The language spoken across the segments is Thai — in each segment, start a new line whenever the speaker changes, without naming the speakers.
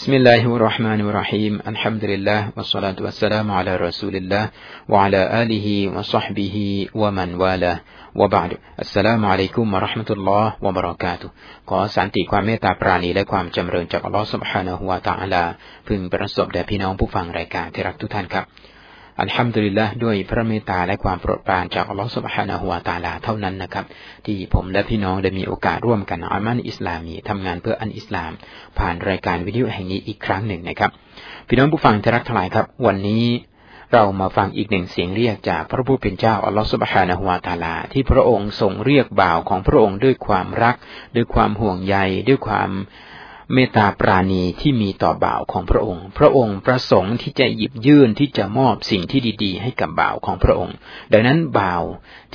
بسم الله الرحمن الرحيم الحمد لله والصلاة والسلام على رسول الله وعلى آله وصحبه ومن والاه وبعد السلام عليكم ورحمة الله وبركاته ขอสันติความเมตตาปราณีและความจำเริญจากอัลลอฮฺ سبحانه และ تعالى พึงประสบแด่พี่น้องผู้ฟังรายการที่รักทุกท่านครับ อัลฮัมดุลิลละด้วยพระเมตตาและความโปรดปรานจากอัลลอฮฺสุบฮานาหัวตาลาเท่านั้นนะครับ ที่ผมและพี่น้องได้มีโอกาสร่วมกันอามันอิสลามีทำงานเพื่ออันอิสลาม ผ่านรายการวิดีโอแห่งนี้อีกครั้งหนึ่งนะครับ พี่น้องผู้ฟังที่รักทั้งหลายครับ วันนี้เรามาฟังอีกหนึ่งเสียงเรียกจากพระผู้เป็นเจ้าอัลลอฮฺสุบฮานาหัวตาลา ที่พระองค์ทรงเรียกบ่าวของพระองค์ด้วยความรัก ด้วยความห่วงใย ด้วยความ เมตตาปราณีที่มีต่อบ่าวของพระองค์ พระองค์ประสงค์ที่จะหยิบยื่นที่จะมอบสิ่งที่ดี ๆ ให้กับบ่าวของพระองค์ ดังนั้นบ่าว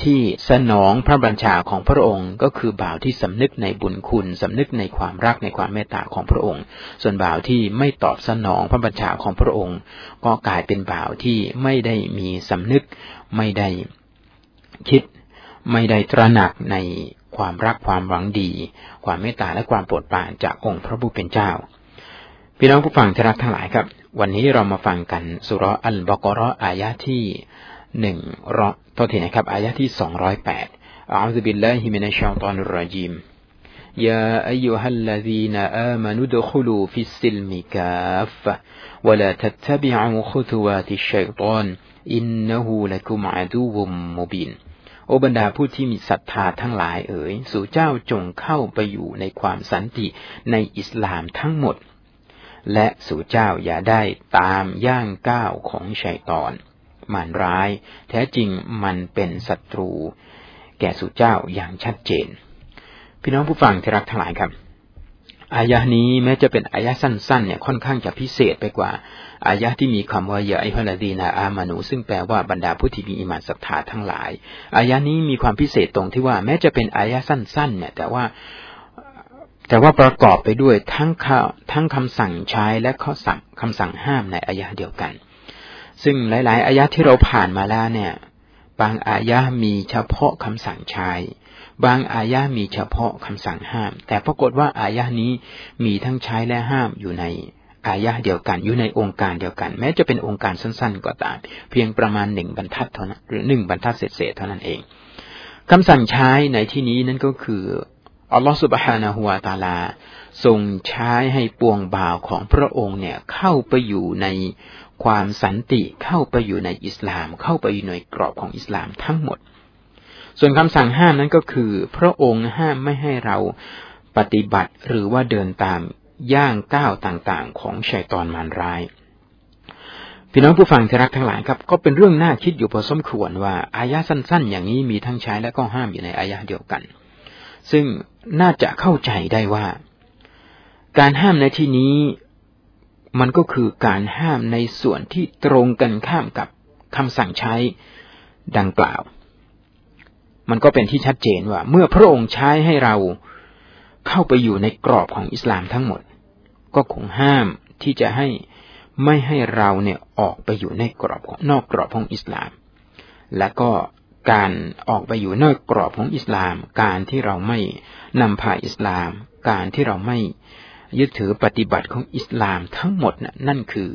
ที่สนองพระบัญชาของพระองค์ ก็คือบ่าวที่สำนึกในบุญคุณสำนึกในความรักในความเมตตาของพระองค์ ส่วนบ่าวที่ไม่ตอบสนองพระบัญชาของพระองค์ ก็กลายเป็นบ่าวที่ไม่ได้มีสำนึกไม่ได้คิด ไม่ได้ตระหนักในความรักความหวังดี ความเมตตาและความโปรดปรานจากองค์พระผู้เป็นเจ้า พี่น้องผู้ฟังที่รักทั้งหลายครับ วันนี้เรามาฟังกันสุรอัลบกรออายะที่หนึ่งรอโทษทีนะครับอายะที่สองร้อยแปดอัลลอฮฺบิลลาฮิมินัชชัยตานุรรจีม يا أيها الذين آمنوا ادخلوا في السلم كافة ولا تتبعوا خطوات الشيطان إنه لكم عدو مبين โอบรรดาผู้ที่มีศรัทธาทั้งหลายเอ๋ย สู่เจ้าจงเข้าไปอยู่ในความสันติในอิสลามทั้งหมด และสู่เจ้าอย่าได้ตามย่างก้าวของชัยตอน มันร้าย แท้จริงมันเป็นศัตรู แก่สู่เจ้าอย่างชัดเจน พี่น้องผู้ฟังที่รักทั้งหลายครับ อายะนี้แม้จะเป็นอายะสั้นๆเนี่ยค่อนข้างจะพิเศษไปกว่า อายะที่มีคำว่ายาไอฮลดีนาอามานู ซึ่งแปลว่าบรรดาผู้ที่มีอิมานศรัทธาทั้งหลาย อายะนี้มีความพิเศษตรงที่ว่าแม้จะเป็นอายะสั้นๆ เนี่ยแต่ว่าแต่ว่าประกอบไปด้วยทั้งทั้งคำสั่งใช้และข้อสั่งคำสั่งห้ามในอายะเดียวกัน ซึ่งหลาย ๆ อายะที่เราผ่านมาแล้วเนี่ย บางอายะมีเฉพาะคำสั่งใช้ บางอายะมีเฉพาะคำสั่งห้าม แต่ปรากฏว่าอายะนี้มีทั้งใช้และห้ามอยู่ในอายะเดียวกันอยู่ในองค์การเดียวกัน แม้จะเป็นองค์การสั้น ๆ ก็ตาม เพียงประมาณหนึ่งบรรทัดเท่านั้นหรือหนึ่งบรรทัดเศษๆเท่านั้นเองคำสั่งใช้ในที่นี้นั่นก็คืออัลลอฮฺสุบฮานาหัวตาลา ทรงใช้ให้ปวงบ่าวของพระองค์เนี่ยเข้าไปอยู่ในความสันติเข้าไปอยู่ในอิสลาม เข้าไปอยู่ในกรอบของอิสลามทั้งหมด ส่วนคำสั่งห้ามนั้นก็คือ พระองค์ห้ามไม่ให้เราปฏิบัติหรือว่าเดินตามย่างก้าวต่างๆ ของชัยตอนมารร้ายพี่น้องผู้ฟังที่รักทั้งหลายครับก็เป็นเรื่องน่าคิดอยู่พอสมควรว่าอายะสั้น ๆ อย่างนี้มีทั้งใช้และก็ห้ามอยู่ในอายะเดียวกัน ซึ่งน่าจะเข้าใจได้ว่า การห้ามในที่นี้ มันก็คือการห้ามในส่วนที่ตรงกันข้ามกับคำสั่งใช้ดังกล่าว มันก็เป็นที่ชัดเจนว่า เมื่อพระองค์ใช้ให้เราเข้าไปอยู่ในกรอบของอิสลามทั้งหมด ก็คงห้ามที่จะให้ไม่ให้เราเนี่ยออกไปอยู่ในกรอบของนอกกรอบของอิสลาม และก็การออกไปอยู่นอกกรอบของอิสลาม การที่เราไม่นำพาอิสลาม การที่เราไม่ยึดถือปฏิบัติของอิสลามทั้งหมดนะนั่นคือ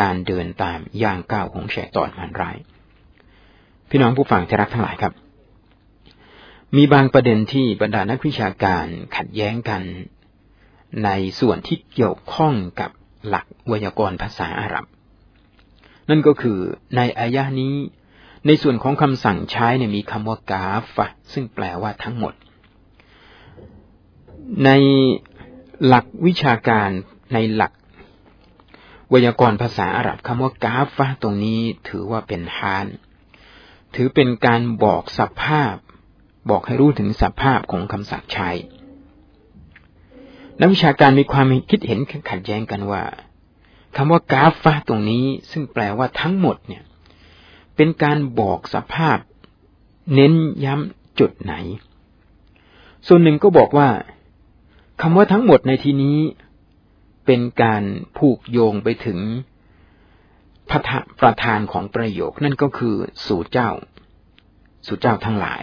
การเดินตามย่างก้าวของแชตอนมันร้าย พี่น้องผู้ฟังที่รักทั้งหลายครับ มีบางประเด็นที่บรรดานักวิชาการขัดแย้งกัน ในส่วนที่เกี่ยวข้องกับหลักไวยากรณ์ภาษาอาหรับ นั่นก็คือในอายะนี้ ในส่วนของคำสั่งใช้เนี่ยมีคำว่ากาฟะซึ่งแปลว่าทั้งหมด ในหลักวิชาการในหลักไวยากรณ์ภาษาอาหรับคำว่ากาฟะตรงนี้ถือว่าเป็นฮาน ถือเป็นการบอกสภาพ บอกให้รู้ถึงสภาพของคำสั่งใช้นักวิชาการมีความคิดเห็นขัดแย้งกันว่าคำว่ากาฟะตรงนี้ซึ่งแปลว่าทั้งหมดเนี่ย เป็นการบอกสภาพ เน้นย้ำจุดไหน ส่วนหนึ่งก็บอกว่าคำว่าทั้งหมดในที่นี้ เป็นการผูกโยงไปถึงประธานของประโยคนั่นก็คือสู่เจ้า สู่เจ้าทั้งหลาย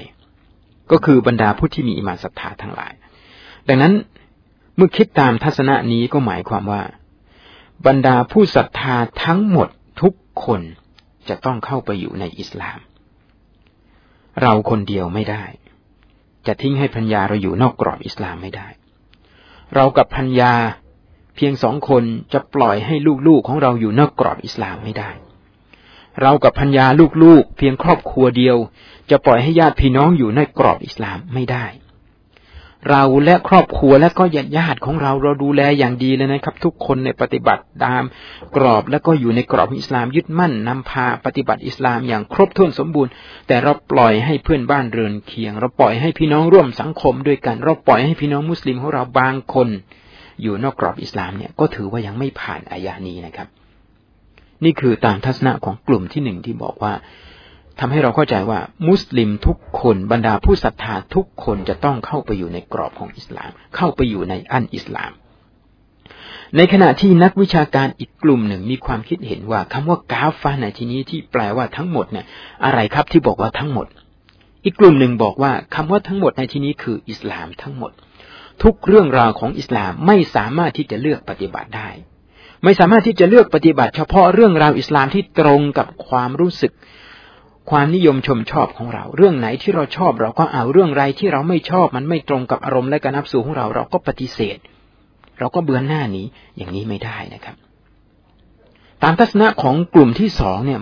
ก็คือบรรดาผู้ที่มีอิมานศรัทธาทั้งหลาย ดังนั้นเมื่อคิดตามทัศนะนี้ก็หมายความว่า บรรดาผู้ศรัทธาทั้งหมดทุกคนจะต้องเข้าไปอยู่ในอิสลาม เราคนเดียวไม่ได้ จะทิ้งให้พัญญาเราอยู่นอกกรอบอิสลามไม่ได้ เรากับพัญญาเพียงสองคนจะปล่อยให้ลูกๆของเราอยู่นอกกรอบอิสลามไม่ได้ เรากับพัญญาลูกๆ เพียงครอบครัวเดียว จะปล่อยให้ญาติพี่น้องอยู่ในกรอบอิสลามไม่ได้ เราและครอบครัวและก็ญาติญาติของเราเราดูแลอย่างดีเลยนะครับ ทุกคนในปฏิบัติตามกรอบและก็อยู่ในกรอบอิสลามยึดมั่นนำพาปฏิบัติอิสลามอย่างครบถ้วนสมบูรณ์ แต่เราปล่อยให้เพื่อนบ้านเรือนเคียง เราปล่อยให้พี่น้องร่วมสังคมด้วยกัน เราปล่อยให้พี่น้องมุสลิมของเราบางคน อยู่นอกกรอบอิสลามเนี่ยก็ถือว่ายังไม่ผ่านอายานี้นะครับ นี่คือตามทัศนะของกลุ่มที่หนึ่งที่บอกว่าทำให้เราเข้าใจว่า มุสลิมทุกคนบรรดาผู้ศรัทธาทุกคนจะต้องเข้าไปอยู่ในกรอบของอิสลาม เข้าไปอยู่ในอันอิสลาม ในขณะที่นักวิชาการอีกกลุ่มหนึ่งมีความคิดเห็นว่าคำว่ากาฟาในที่นี้ที่แปลว่าทั้งหมดเนี่ย อะไรครับที่บอกว่าทั้งหมด อีกกลุ่มหนึ่งบอกว่าคำว่าทั้งหมดในที่นี้คืออิสลามทั้งหมด ทุกเรื่องราวของอิสลามไม่สามารถที่จะเลือกปฏิบัติได้ ไม่สามารถที่จะเลือกปฏิบัติเฉพาะเรื่องราวอิสลามที่ตรงกับความรู้สึก ความนิยมชมชอบของเรา เรื่องไหนที่เราชอบเราก็เอาเรื่องไรที่เราไม่ชอบ มันไม่ตรงกับอารมณ์และการนับสูของเราเราก็ปฏิเสธ เราก็เบือนหน้านี้อย่างนี้ไม่ได้นะครับ ตามทัศนะของกลุ่มที่สองเนี่ย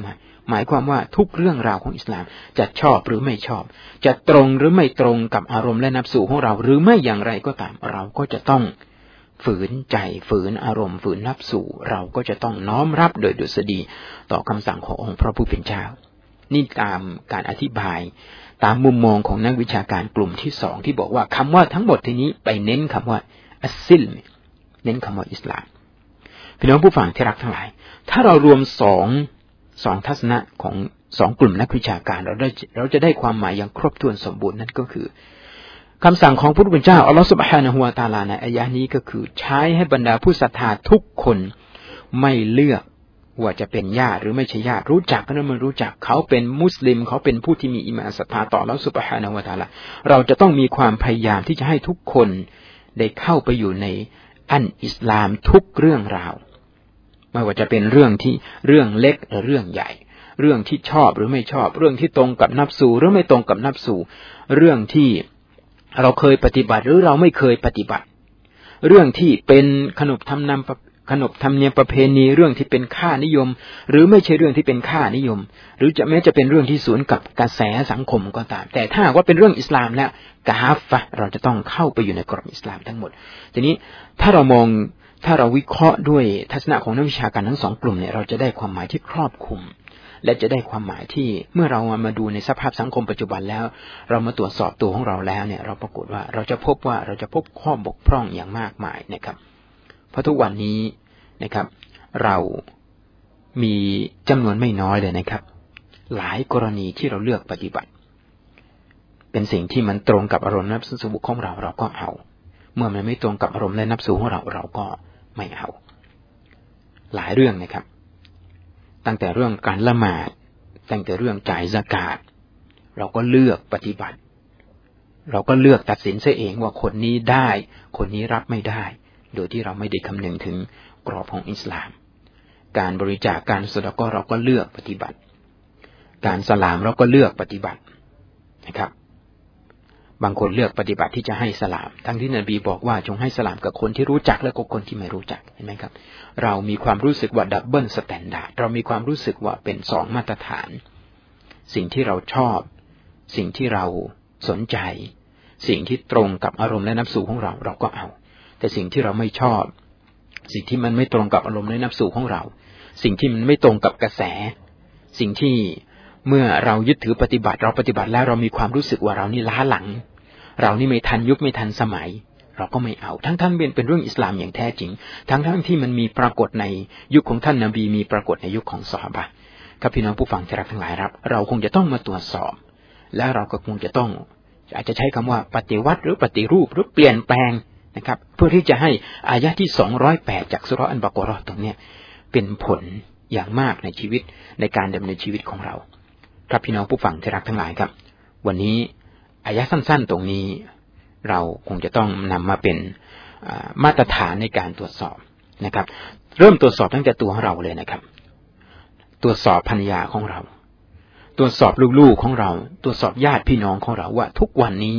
หมายความว่าทุกเรื่องราวของอิสลามจะชอบหรือไม่ชอบ จะตรงหรือไม่ตรงกับอารมณ์และนับสูของเรา หรือไม่อย่างไรก็ตามเราก็จะต้อง ฝืนใจฝืนอารมณ์ ฝืนนับสู่ เราก็จะต้องน้อมรับโดยดุษฎีต่อคำสั่งขององค์พระผู้เป็นเจ้า นี่ตามการอธิบาย ตามมุมมองของนักวิชาการกลุ่มที่สองที่บอกว่าคำว่าทั้งหมดทีนี้ไปเน้นคำว่าอัสซิลเน้นคำว่าอิสลามพี่น้องผู้ฟังที่รักทั้งหลาย ถ้าเรารวมสองสองทัศนะของสองกลุ่มนักวิชาการเราได้เราจะได้ความหมายอย่างครบถ้วนสมบูรณ์นั่นก็คือ คำสั่งของพระผู้เป็นเจ้าอัลลอฮฺสุบฮานะฮุวาตาลาในอายะนี้ก็คือใช้ให้บรรดาผู้ศรัทธาทุกคนไม่เลือกว่าจะเป็นญาติหรือไม่ใช่ญาติรู้จักก็นั้นมันรู้จักเขาเป็นมุสลิม เขาเป็นผู้ที่มีอิมานศรัทธาต่อแล้วสุบฮานาวตาละเราจะต้องมีความพยายามที่จะให้ทุกคนได้เข้าไปอยู่ในอันอิสลามทุกเรื่องราว ไม่ว่าจะเป็นเรื่องที่เรื่องเล็กหรือเรื่องใหญ่ เรื่องที่ชอบหรือไม่ชอบ เรื่องที่ตรงกับนับสูหรือไม่ตรงกับนับสูเรื่องที่ เราเคยปฏิบัติหรือเราไม่เคยปฏิบัติ เรื่องที่เป็นขนบธรรมนำขนบธรรมเนียมประเพณีเรื่องที่เป็นค่านิยม หรือไม่ใช่เรื่องที่เป็นค่านิยม หรือจะแม้จะเป็นเรื่องที่สวนกับกระแสสังคมก็ตาม แต่ถ้าว่าเป็นเรื่องอิสลามแล้วกาฟะเราจะต้องเข้าไปอยู่ในกรอบอิสลามทั้งหมด ทีนี้ถ้าเรามองถ้าเราวิเคราะห์ด้วยทัศนะของนักวิชาการทั้งสองกลุ่มเนี่ยเราจะได้ความหมายที่ครอบคลุม และจะได้ความหมายที่เมื่อเรามาดูในสภาพสังคมปัจจุบันแล้ว เรามาตรวจสอบตัวของเราแล้วเนี่ย เราปรากฏว่าเราจะพบว่าเราจะพบข้อบกพร่องอย่างมากมายนะครับ เพราะทุกวันนี้นะครับ เรามีจำนวนไม่น้อยเลยนะครับ หลายกรณีที่เราเลือกปฏิบัติ เป็นสิ่งที่มันตรงกับอารมณ์นับสูบุของเราเราก็เอา เมื่อมันไม่ตรงกับอารมณ์และนับสูของเราเราก็ไม่เอา หลายเรื่องนะครับ ตั้งแต่เรื่องการละหมาด ตั้งแต่เรื่องจ่ายสกาดเราก็เลือกปฏิบัติ เราก็เลือกตัดสินเสียเองว่าคนนี้ได้ คนนี้รับไม่ได้ โดยที่เราไม่ได้คำนึงถึงกรอบของอิสลาม การบริจาคการสดก็เราก็เลือกปฏิบัติ การสลามเราก็เลือกปฏิบัตินะครับ บางคนเลือกปฏิบัติที่จะให้สลาม ทั้งที่นบีบอกว่าจงให้สลามกับคนที่รู้จักและกับคนที่ไม่รู้จักเห็นไหมครับ เรามีความรู้สึกว่า double standard เรามีความรู้สึกว่าเป็นสองมาตรฐาน สิ่งที่เราชอบ สิ่งที่เราสนใจ สิ่งที่ตรงกับอารมณ์และนัฟซูของเราเราก็เอา แต่สิ่งที่เราไม่ชอบ สิ่งที่มันไม่ตรงกับอารมณ์ในนัฟซูของเรา สิ่งที่มันไม่ตรงกับกระแส สิ่งที่เมื่อเรายึดถือปฏิบัติเราปฏิบัติแล้วเรามีความรู้สึกว่าเรานี่ล้าหลัง เรานี่ไม่ทันยุคไม่ทันสมัย เราก็ไม่เอา ทั้งท่านเป็นเป็นเรื่องอิสลามอย่างแท้จริง ทั้งทั้งที่มันมีปรากฏในยุคของท่านนบีมีปรากฏในยุคของสฮาบะครับพี่น้องผู้ฟังที่รักทั้งหลายครับ เราคงจะต้องมาตรวจสอบ และเราก็คงจะต้อง อาจจะใช้คำว่าปฏิวัติหรือปฏิรูปหรือเปลี่ยนแปลงนะครับ เพื่อที่จะให้อายะที่สองร้อยแปดจากสุรอันบากรอตรงเนี้ยเป็นผลอย่างมากในชีวิตในการดำเนินชีวิตของเรา ครับพี่น้องผู้ฟังที่รักทั้งหลายครับ วันนี้ อายะสั้น ๆ ตรงนี้ เราคงจะต้องนำมาเป็นมาตรฐานในการตรวจสอบนะครับ เริ่มตรวจสอบตั้งแต่ตัวของเราเลยนะครับ ตรวจสอบภรรยาของเรา ตรวจสอบลูกๆของเรา ตรวจสอบญาติพี่น้องของเราว่าทุกวันนี้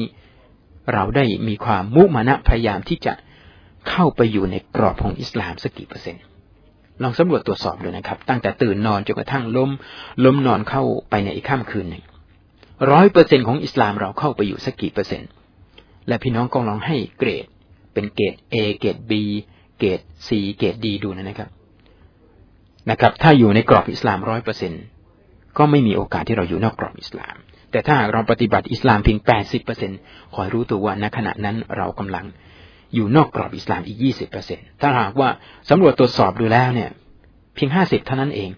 เราได้มีความมุมานะพยายามที่จะเข้าไปอยู่ในกรอบของอิสลามสักกี่เปอร์เซ็นต์ลองสำรวจตรวจสอบดูนะครับ ตั้งแต่ตื่นนอนจนกระทั่งล้มล้มนอนเข้าไปในอีกข้ามคืนหนึ่ง ร้อยเปอร์เซ็นของอิสลามเราเข้าไปอยู่สักกี่เปอร์เซ็นต์ และพี่น้องก็ลองให้เกรด เป็นเกรด A เกรด B เกรด C เกรด D ดูนะครับ นะครับ ถ้าอยู่ในกรอบอิสลามร้อยเปอร์เซ็นก็ไม่มีโอกาสที่เราอยู่นอกกรอบอิสลาม แต่ถ้าเราปฏิบัติอิสลามเพียงแปดสิบเปอร์เซ็นขอรู้ตัวว่าณขณะนั้นเรากำลังอยู่นอกกรอบอิสลามอีกยี่สิบเปอร์เซ็นถ้าหากว่าสำรวจตรวจสอบดูแล้วเนี่ย เพียงห้าสิบเท่านั้นเอง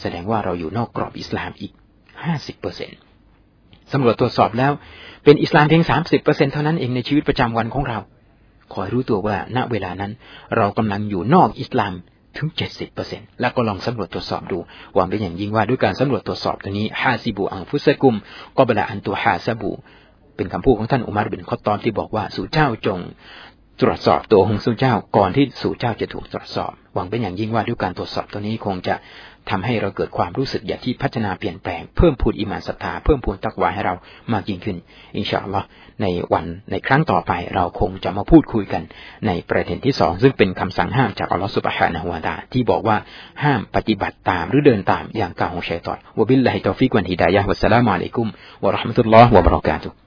แสดงว่าเราอยู่นอกกรอบอิสลามอีกห้าสิบเปอร์เซ็นต์ สำรวจตรวจสอบแล้ว เป็นอิสลามเพียงสามสิบเปอร์เซ็นเท่านั้นเองในชีวิตประจำวันของเรา ขอรู้ตัวว่า ณเวลานั้น เรากำลังอยู่นอกอิสลามถึงเจ็ดสิบเปอร์เซ็นแล้วก็ลองสำรวจตรวจสอบดูหวังเป็นอย่างยิ่งว่าด้วยการสำรวจตรวจสอบตัวนี้ฮาซิบูอังฟุสกุมก็เบลาอันตัวฮาซาบูเป็นคำพูดของท่านอุมารบินคอตอนที่บอกว่าสู่เจ้าจง ตรวจสอบตัวของสู่เจ้าก่อนที่สู่เจ้าจะถูกตรวจสอบ หวังเป็นอย่างยิ่งว่าด้วยการตรวจสอบตัวนี้คงจะ ทำให้เราเกิดความรู้สึกอยากที่พัฒนาเปลี่ยนแปลงเพิ่มพูนอิมานศรัทธาเพิ่มพูนตักวาให้เรามากยิ่งขึ้น อินชาอัลลอฮ์ในวันในครั้งต่อไปเราคงจะมาพูดคุยกัน ในประเด็นที่สองซึ่งเป็นคำสั่งห้ามจากอัลลอฮ์سبحانه وتعالىที่บอกว่าห้ามปฏิบัติตามหรือเดินตามย่างก้าวของชัยตอนوبالله التوفيق والهداية والسلام عليكم ورحمة الله وبركاته